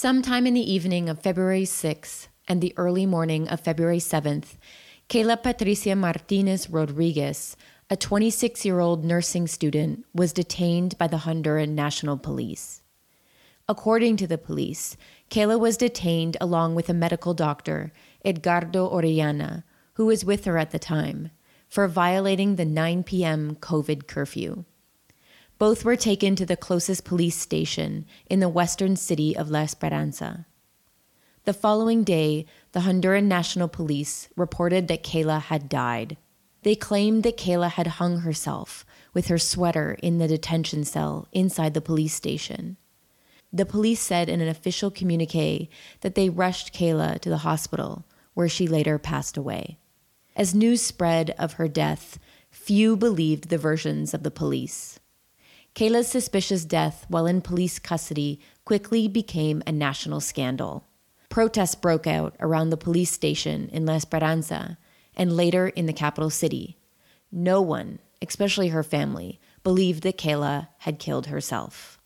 Sometime in the evening of February 6th and the early morning of February 7th, Kayla Patricia Martinez Rodriguez, a 26 year old nursing student, was detained by the Honduran National Police. According to the police, Kayla was detained along with a medical doctor, Edgardo Orellana, who was with her at the time, for violating the 9 p.m. COVID curfew. Both were taken to the closest police station in the western city of La Esperanza. The following day, the Honduran National Police reported that Kayla had died. They claimed that Kayla had hung herself with her sweater in the detention cell inside the police station. The police said in an official communique that they rushed Kayla to the hospital, where she later passed away. As news spread of her death, few believed the versions of the police. Kayla's suspicious death while in police custody quickly became a national scandal. Protests broke out around the police station in La Esperanza and later in the capital city. No one, especially her family, believed that Kayla had killed herself.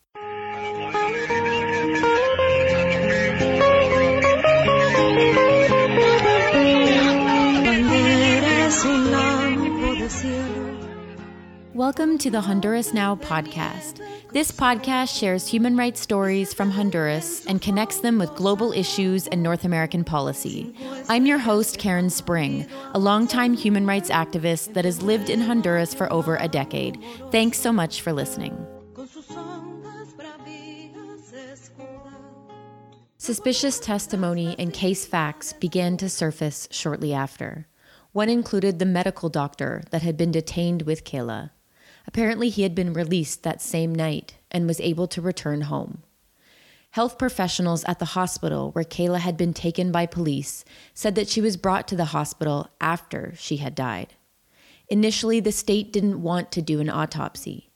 Welcome to the Honduras Now podcast. This podcast shares human rights stories from Honduras and connects them with global issues and North American policy. I'm your host, Karen Spring, a longtime human rights activist that has lived in Honduras for over a decade. Thanks so much for listening. Suspicious testimony and case facts began to surface shortly after. One included the medical doctor that had been detained with Kayla. Apparently, he had been released that same night and was able to return home. Health professionals at the hospital where Kayla had been taken by police said that she was brought to the hospital after she had died. Initially, the state didn't want to do an autopsy.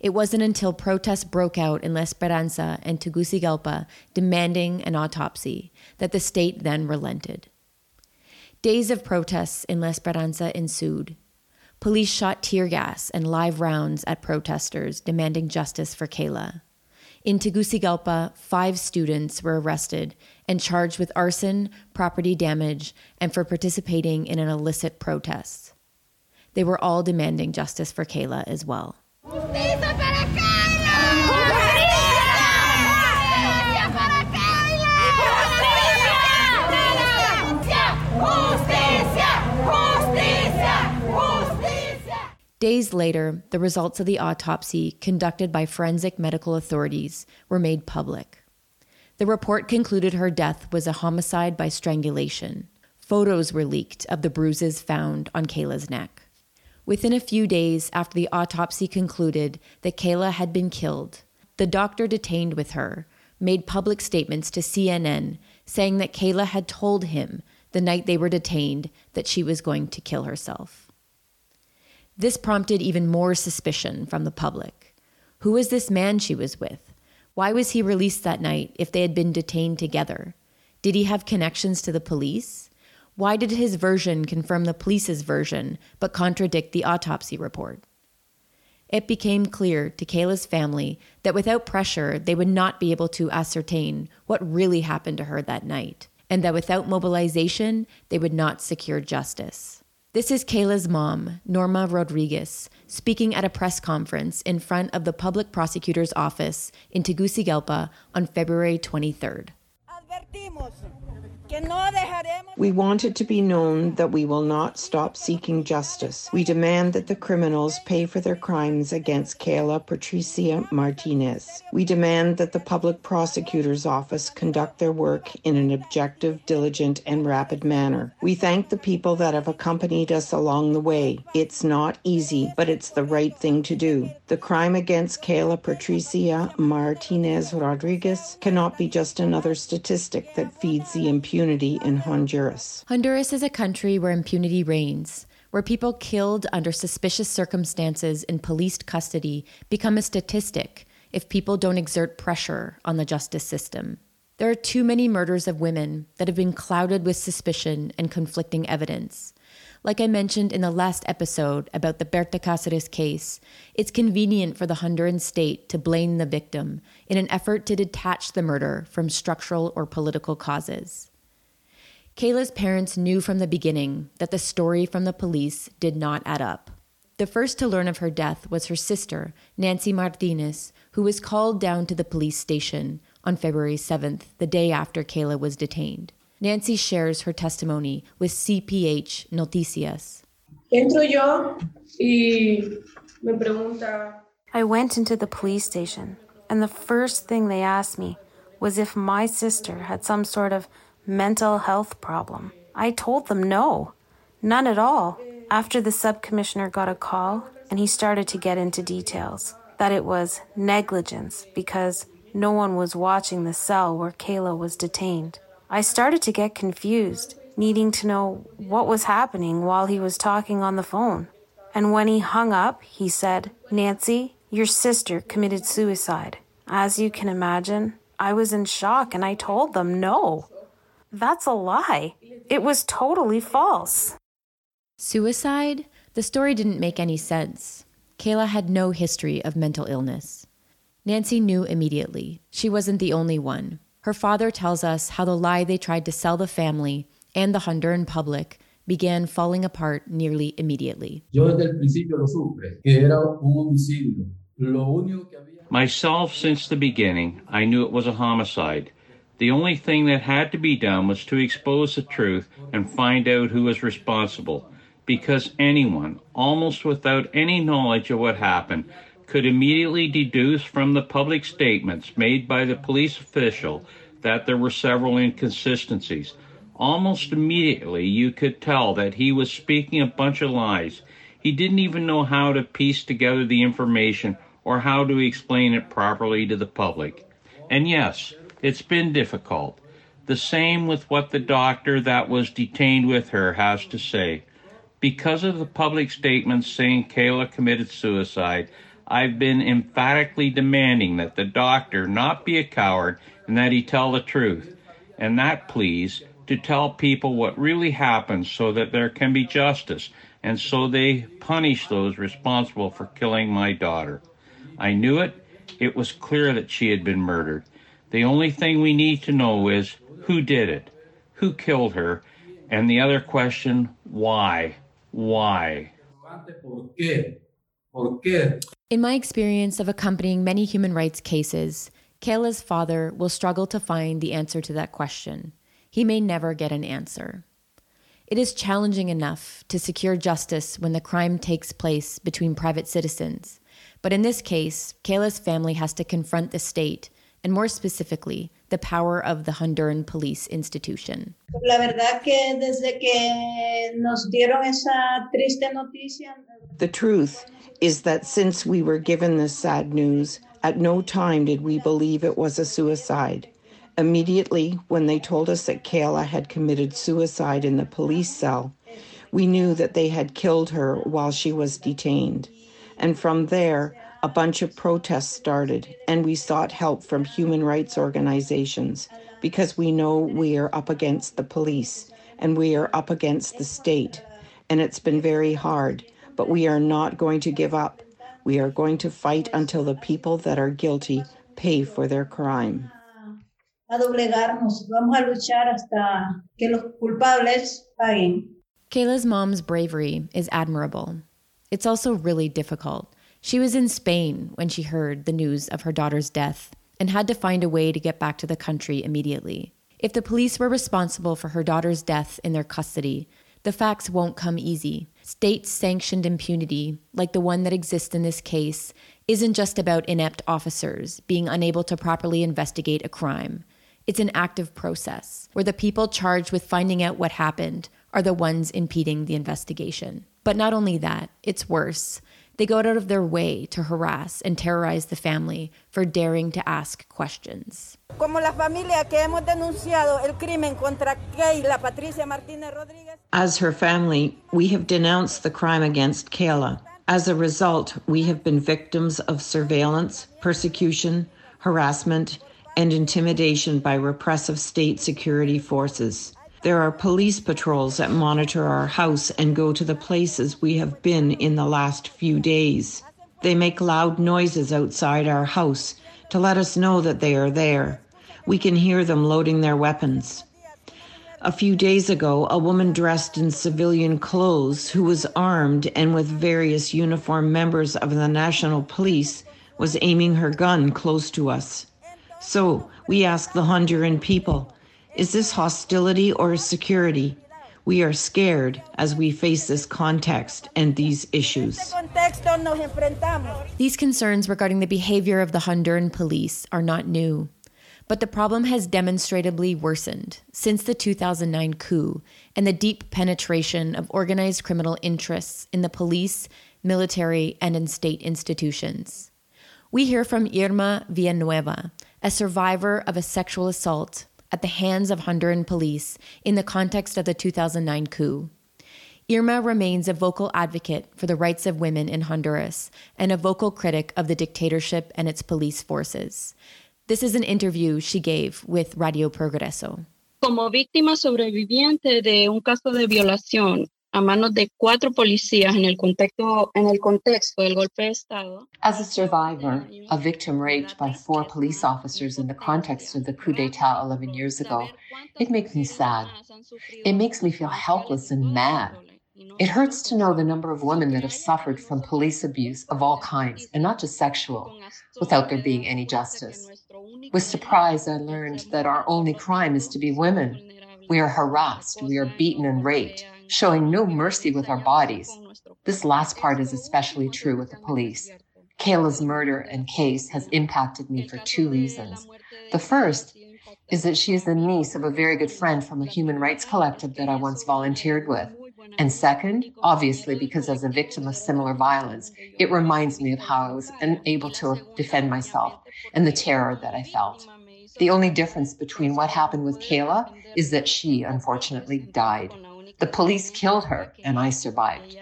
It wasn't until protests broke out in La Esperanza and Tegucigalpa demanding an autopsy that the state then relented. Days of protests in La Esperanza ensued, Police shot tear gas and live rounds at protesters demanding justice for Kayla. In Tegucigalpa, five students were arrested and charged with arson, property damage, and for participating in an illicit protest. They were all demanding justice for Kayla as well. Days later, the results of the autopsy conducted by forensic medical authorities were made public. The report concluded her death was a homicide by strangulation. Photos were leaked of the bruises found on Kayla's neck. Within a few days after the autopsy concluded that Kayla had been killed, the doctor detained with her made public statements to CNN saying that Kayla had told him the night they were detained that she was going to kill herself. This prompted even more suspicion from the public. Who was this man she was with? Why was he released that night if they had been detained together? Did he have connections to the police? Why did his version confirm the police's version but contradict the autopsy report? It became clear to Kayla's family that without pressure, they would not be able to ascertain what really happened to her that night, and that without mobilization, they would not secure justice. This is Kayla's mom, Norma Rodriguez, speaking at a press conference in front of the public prosecutor's office in Tegucigalpa on February 23rd. We want it to be known that we will not stop seeking justice. We demand that the criminals pay for their crimes against Kayla Patricia Martinez. We demand that the public prosecutor's office conduct their work in an objective, diligent, and rapid manner. We thank the people that have accompanied us along the way. It's not easy, but it's the right thing to do. The crime against Kayla Patricia Martinez Rodriguez cannot be just another statistic that feeds the impunity impunity in Honduras. Honduras is a country where impunity reigns, where people killed under suspicious circumstances in policed custody become a statistic if people don't exert pressure on the justice system. There are too many murders of women that have been clouded with suspicion and conflicting evidence. Like I mentioned in the last episode about the Berta Cáceres case, it's convenient for the Honduran state to blame the victim in an effort to detach the murder from structural or political causes. Kayla's parents knew from the beginning that the story from the police did not add up. The first to learn of her death was her sister, Nancy Martinez, who was called down to the police station on February 7th, the day after Kayla was detained. Nancy shares her testimony with CPH Noticias. Entro yo y me pregunta. I went into the police station, and the first thing they asked me was if my sister had some sort of mental health problem. I told them no, none at all. After the sub commissioner got a call and he started to get into details, that it was negligence because no one was watching the cell where Kayla was detained. I started to get confused, needing to know what was happening while he was talking on the phone. And when he hung up, he said, Nancy, your sister committed suicide. As you can imagine, I was in shock and I told them no. That's a lie. It was totally false. Suicide? The story didn't make any sense. Kayla had no history of mental illness. Nancy knew immediately. She wasn't the only one. Her father tells us how the lie they tried to sell the family and the Honduran public began falling apart nearly immediately. Myself, since the beginning, I knew it was a homicide. The only thing that had to be done was to expose the truth and find out who was responsible, because anyone, almost without any knowledge of what happened, could immediately deduce from the public statements made by the police official that there were several inconsistencies. Almost immediately, you could tell that he was speaking a bunch of lies. He didn't even know how to piece together the information or how to explain it properly to the public. And yes, it's been difficult. The same with what the doctor that was detained with her has to say. Because of the public statements saying Kayla committed suicide, I've been emphatically demanding that the doctor not be a coward and that he tell the truth. And that, please, to tell people what really happened so that there can be justice and so they punish those responsible for killing my daughter. I knew it. It was clear that she had been murdered. The only thing we need to know is who did it, who killed her, and the other question, why? Why? In my experience of accompanying many human rights cases, Kayla's father will struggle to find the answer to that question. He may never get an answer. It is challenging enough to secure justice when the crime takes place between private citizens. But in this case, Kayla's family has to confront the state and more specifically, the power of the Honduran police institution. The truth is that since we were given this sad news, at no time did we believe it was a suicide. Immediately, when they told us that Kayla had committed suicide in the police cell, we knew that they had killed her while she was detained. And from there, a bunch of protests started, and we sought help from human rights organizations because we know we are up against the police and we are up against the state. And it's been very hard, but we are not going to give up. We are going to fight until the people that are guilty pay for their crime. Kayla's mom's bravery is admirable. It's also really difficult. She was in Spain when she heard the news of her daughter's death and had to find a way to get back to the country immediately. If the police were responsible for her daughter's death in their custody, the facts won't come easy. State sanctioned impunity, like the one that exists in this case, isn't just about inept officers being unable to properly investigate a crime. It's an active process where the people charged with finding out what happened are the ones impeding the investigation. But not only that, it's worse. They go out of their way to harass and terrorize the family for daring to ask questions. As her family, we have denounced the crime against Kayla. As a result, we have been victims of surveillance, persecution, harassment, and intimidation by repressive state security forces. There are police patrols that monitor our house and go to the places we have been in the last few days. They make loud noises outside our house to let us know that they are there. We can hear them loading their weapons. A few days ago, a woman dressed in civilian clothes who was armed and with various uniformed members of the National Police was aiming her gun close to us. So we ask the Honduran people is this hostility or security? We are scared as we face this context and these issues. These concerns regarding the behavior of the Honduran police are not new, but the problem has demonstrably worsened since the 2009 coup and the deep penetration of organized criminal interests in the police, military, and in state institutions. We hear from Irma Villanueva, a survivor of a sexual assault at the hands of Honduran police in the context of the 2009 coup. Irma remains a vocal advocate for the rights of women in Honduras and a vocal critic of the dictatorship and its police forces. This is an interview she gave with Radio Progreso. Como víctima sobreviviente de un caso de violación, a manos de cuatro policías en el contexto, en el contexto del golpe de Estado. As a survivor, a victim raped by four police officers in the context of the coup d'etat 11 years ago, it makes me sad. It makes me feel helpless and mad. It hurts to know the number of women that have suffered from police abuse of all kinds, and not just sexual, without there being any justice. With surprise, I learned that our only crime is to be women. We are harassed, we are beaten and raped, showing no mercy with our bodies. This last part is especially true with the police. Kayla's murder and case has impacted me for two reasons. The first is that she is the niece of a very good friend from a human rights collective that I once volunteered with. And second, obviously, because as a victim of similar violence, it reminds me of how I was unable to defend myself and the terror that I felt. The only difference between what happened with Kayla is that she, unfortunately, died. The police killed her, and I survived.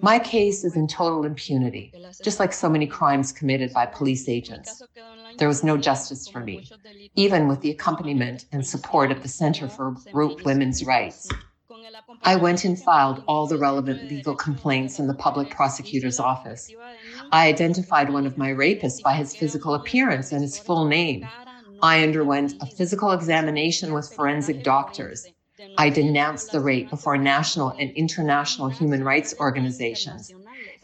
My case is in total impunity, just like so many crimes committed by police agents. There was no justice for me, even with the accompaniment and support of the Center for Women's Rights. I went and filed all the relevant legal complaints in the public prosecutor's office. I identified one of my rapists by his physical appearance and his full name. I underwent a physical examination with forensic doctors. I denounced the rape before national and international human rights organizations,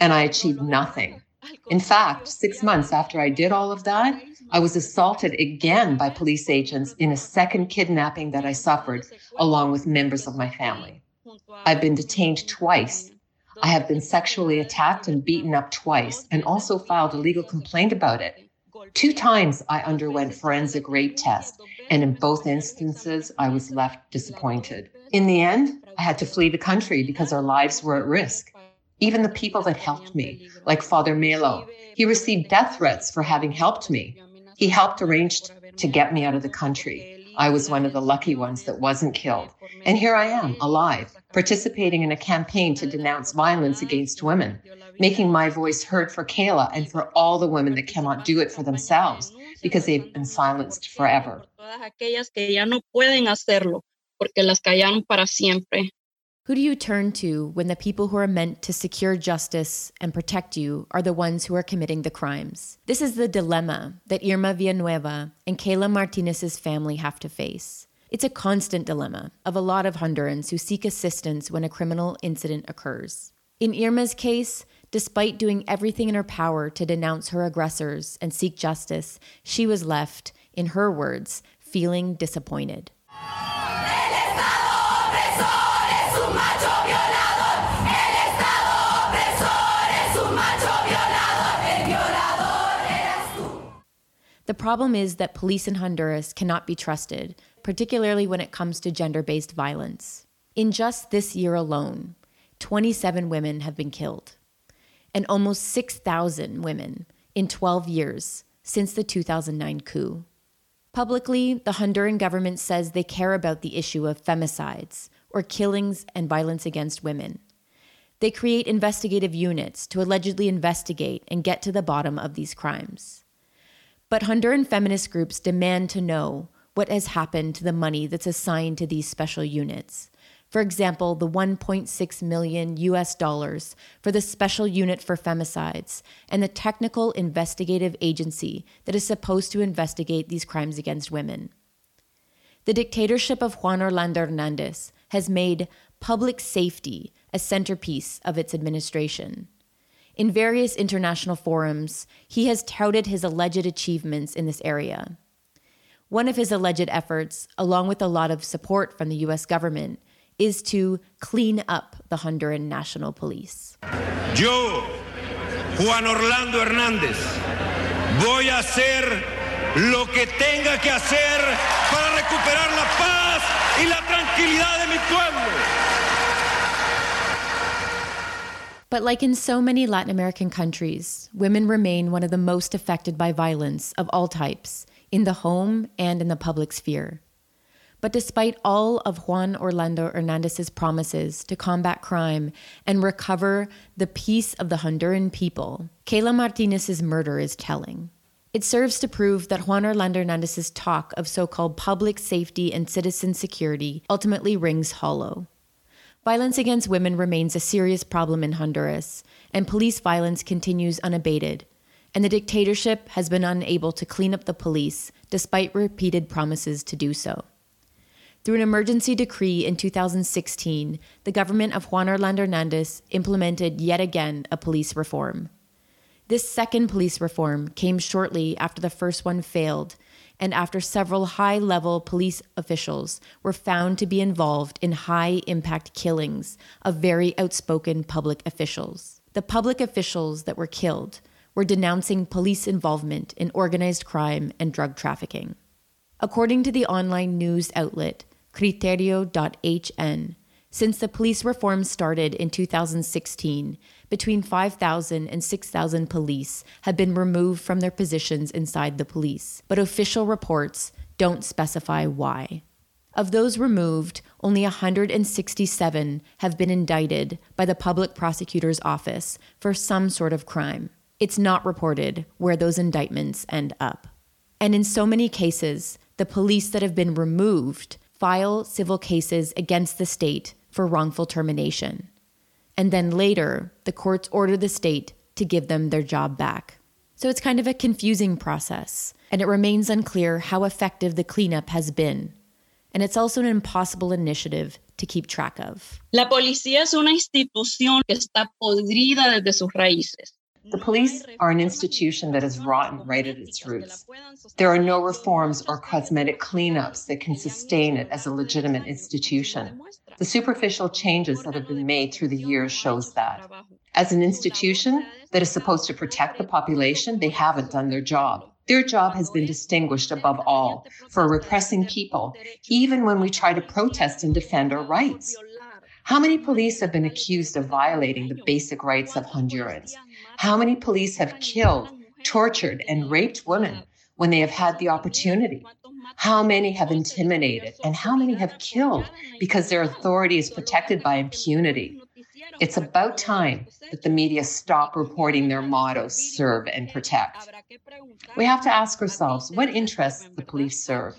and I achieved nothing. In fact, six months after I did all of that, I was assaulted again by police agents in a second kidnapping that I suffered along with members of my family. I've been detained twice. I have been sexually attacked and beaten up twice, and also filed a legal complaint about it. Two times I underwent forensic rape tests, and in both instances, I was left disappointed. In the end, I had to flee the country because our lives were at risk. Even the people that helped me, like Father Melo, he received death threats for having helped me. He helped arrange to get me out of the country. I was one of the lucky ones that wasn't killed. And here I am, alive, participating in a campaign to denounce violence against women making my voice heard for Kayla and for all the women that cannot do it for themselves because they've been silenced forever. Who do you turn to when the people who are meant to secure justice and protect you are the ones who are committing the crimes? This is the dilemma that Irma Villanueva and Kayla Martinez's family have to face. It's a constant dilemma of a lot of Hondurans who seek assistance when a criminal incident occurs. In Irma's case, Despite doing everything in her power to denounce her aggressors and seek justice, she was left, in her words, feeling disappointed. The problem is that police in Honduras cannot be trusted, particularly when it comes to gender based violence. In just this year alone, 27 women have been killed and almost 6,000 women in 12 years since the 2009 coup. Publicly, the Honduran government says they care about the issue of femicides, or killings and violence against women. They create investigative units to allegedly investigate and get to the bottom of these crimes. But Honduran feminist groups demand to know what has happened to the money that's assigned to these special units. For example, the 1.6 million US dollars for the Special Unit for Femicides and the Technical Investigative Agency that is supposed to investigate these crimes against women. The dictatorship of Juan Orlando Hernandez has made public safety a centerpiece of its administration. In various international forums, he has touted his alleged achievements in this area. One of his alleged efforts, along with a lot of support from the US government, is to clean up the Honduran National Police. Yo, Juan Orlando Hernández, voy a hacer lo que tenga que hacer recuperar la paz y la tranquilidad de mi pueblo. But like in so many Latin American countries, women remain one of the most affected by violence of all types, in the home and in the public sphere. But despite all of Juan Orlando Hernandez's promises to combat crime and recover the peace of the Honduran people, Kayla Martinez's murder is telling. It serves to prove that Juan Orlando Hernandez's talk of so called public safety and citizen security ultimately rings hollow. Violence against women remains a serious problem in Honduras, and police violence continues unabated, and the dictatorship has been unable to clean up the police despite repeated promises to do so. Through an emergency decree in 2016, the government of Juan Orlando Hernandez implemented yet again a police reform. This second police reform came shortly after the first one failed, and after several high level police officials were found to be involved in high impact killings of very outspoken public officials. The public officials that were killed were denouncing police involvement in organized crime and drug trafficking. According to the online news outlet Criterio.hn. Since the police reform started in 2016, between 5,000 and 6,000 police have been removed from their positions inside the police, but official reports don't specify why. Of those removed, only 167 have been indicted by the public prosecutor's office for some sort of crime. It's not reported where those indictments end up. And in so many cases, the police that have been removed file civil cases against the state for wrongful termination. And then later, the courts order the state to give them their job back. So it's kind of a confusing process, and it remains unclear how effective the cleanup has been. And it's also an impossible initiative to keep track of. La policía es una institución que está podrida desde sus raíces. The police are an institution that is rotten right at its roots. There are no reforms or cosmetic cleanups that can sustain it as a legitimate institution. The superficial changes that have been made through the years shows that. As an institution that is supposed to protect the population, they haven't done their job. Their job has been distinguished above all for repressing people, even when we try to protest and defend our rights. How many police have been accused of violating the basic rights of Hondurans? How many police have killed, tortured, and raped women when they have had the opportunity? How many have intimidated and how many have killed because their authority is protected by impunity? It's about time that the media stop reporting their motto, serve and protect. We have to ask ourselves what interests the police serve?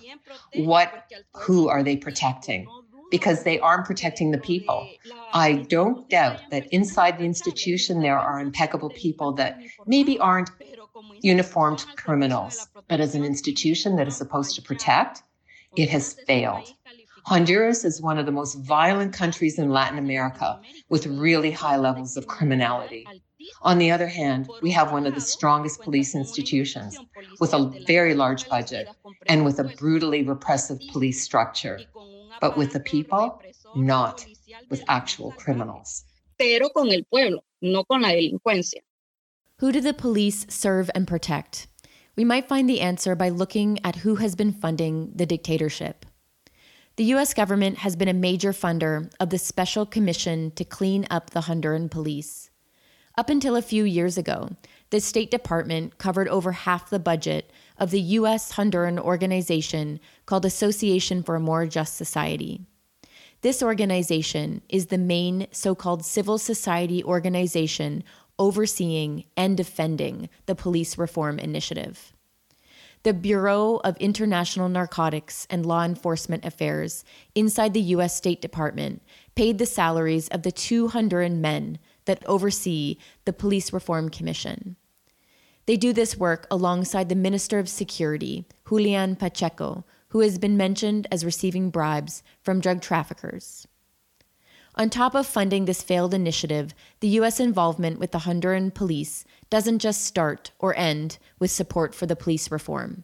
What, who are they protecting? Because they aren't protecting the people. I don't doubt that inside the institution there are impeccable people that maybe aren't uniformed criminals, but as an institution that is supposed to protect, it has failed. Honduras is one of the most violent countries in Latin America with really high levels of criminality. On the other hand, we have one of the strongest police institutions with a very large budget and with a brutally repressive police structure but with the people, not with actual criminals. Pero con el pueblo, no con la delincuencia. Who do the police serve and protect? We might find the answer by looking at who has been funding the dictatorship. The US government has been a major funder of the Special Commission to clean up the Honduran police. Up until a few years ago, the State Department covered over half the budget of the U.S. Honduran organization called Association for a More Just Society. This organization is the main so called civil society organization overseeing and defending the police reform initiative. the Bureau of International Narcotics and Law Enforcement Affairs inside the U.S. State Department paid the salaries of the 200 men that oversee the Police Reform Commission. They do this work alongside the Minister of Security, Julian Pacheco, who has been mentioned as receiving bribes from drug traffickers. On top of funding this failed initiative, the U.S. involvement with the Honduran police doesn't just start or end with support for the police reform.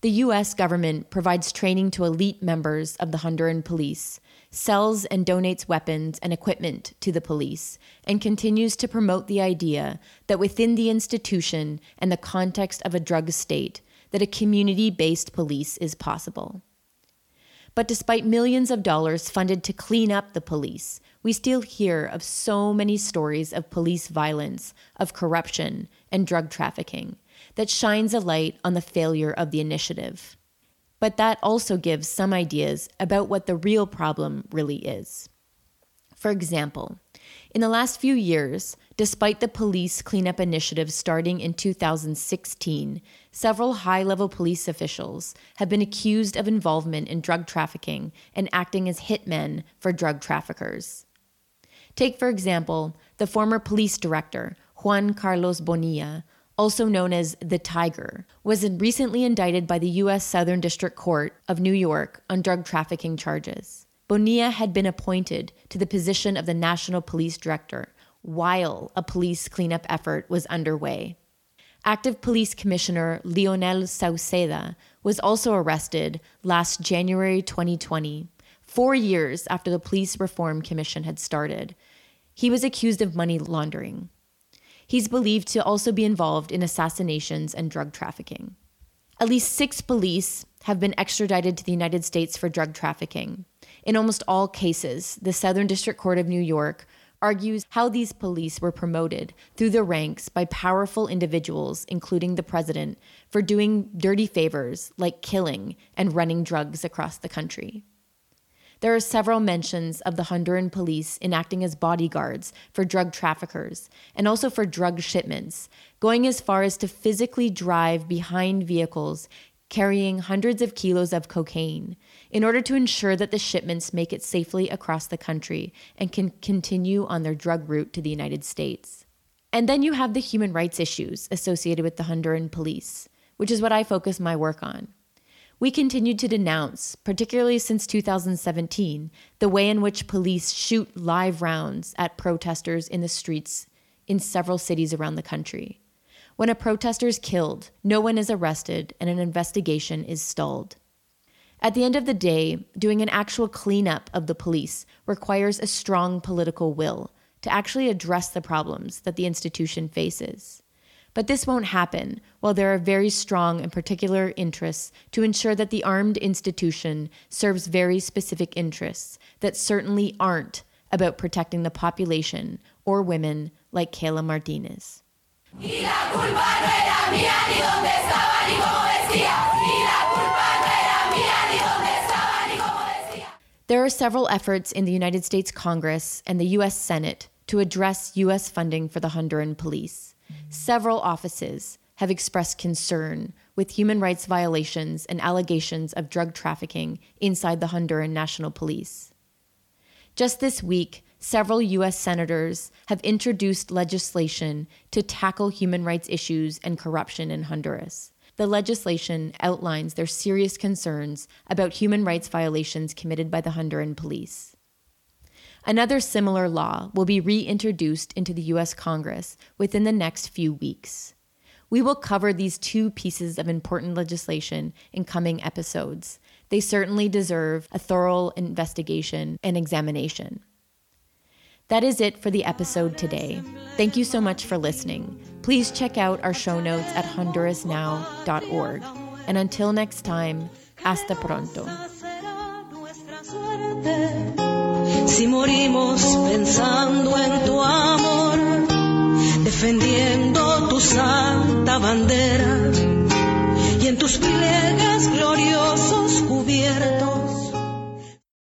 The U.S. government provides training to elite members of the Honduran police, sells and donates weapons and equipment to the police, and continues to promote the idea that within the institution and the context of a drug state, that a community-based police is possible. But despite millions of dollars funded to clean up the police, we still hear of so many stories of police violence, of corruption, and drug trafficking that shines a light on the failure of the initiative. But that also gives some ideas about what the real problem really is. For example, in the last few years, despite the police cleanup initiative starting in 2016, several high level police officials have been accused of involvement in drug trafficking and acting as hitmen for drug traffickers. Take, for example, the former police director, Juan Carlos Bonilla, also known as the Tiger, was recently indicted by the U.S. Southern District Court of New York on drug trafficking charges. Bonilla had been appointed to the position of the National Police Director while a police cleanup effort was underway. Active Police Commissioner Leonel Sauceda was also arrested last January 2020, four years after the Police Reform Commission had started. He was accused of money laundering. He's believed to also be involved in assassinations and drug trafficking. At least six police have been extradited to the United States for drug trafficking. In almost all cases, the Southern District Court of New York argues how these police were promoted through the ranks by powerful individuals, including the president, for doing dirty favors like killing and running drugs across the country. There are several mentions of the Honduran police enacting as bodyguards for drug traffickers and also for drug shipments, going as far as to physically drive behind vehicles carrying hundreds of kilos of cocaine in order to ensure that the shipments make it safely across the country and can continue on their drug route to the United States. And then you have the human rights issues associated with the Honduran police, which is what I focus my work on. We continue to denounce, particularly since 2017, the way in which police shoot live rounds at protesters in the streets in several cities around the country. When a protester is killed, no one is arrested and an investigation is stalled. At the end of the day, doing an actual cleanup of the police requires a strong political will to actually address the problems that the institution faces. But this won't happen while there are very strong and particular interests to ensure that the armed institution serves very specific interests that certainly aren't about protecting the population or women like Kayla Martinez. There are several efforts in the United States Congress and the U.S. Senate to address U.S. funding for the Honduran police. Several offices have expressed concern with human rights violations and allegations of drug trafficking inside the Honduran National Police. Just this week, several U.S. senators have introduced legislation to tackle human rights issues and corruption in Honduras. The legislation outlines their serious concerns about human rights violations committed by the Honduran police. Another similar law will be reintroduced into the U.S. Congress within the next few weeks. We will cover these two pieces of important legislation in coming episodes. They certainly deserve a thorough investigation and examination. That is it for the episode today. Thank you so much for listening. Please check out our show notes at hondurasnow.org. And until next time, hasta pronto. Si morimos pensando en tu amor, defendiendo tu santa bandera y en tus pliegues gloriosos cubiertos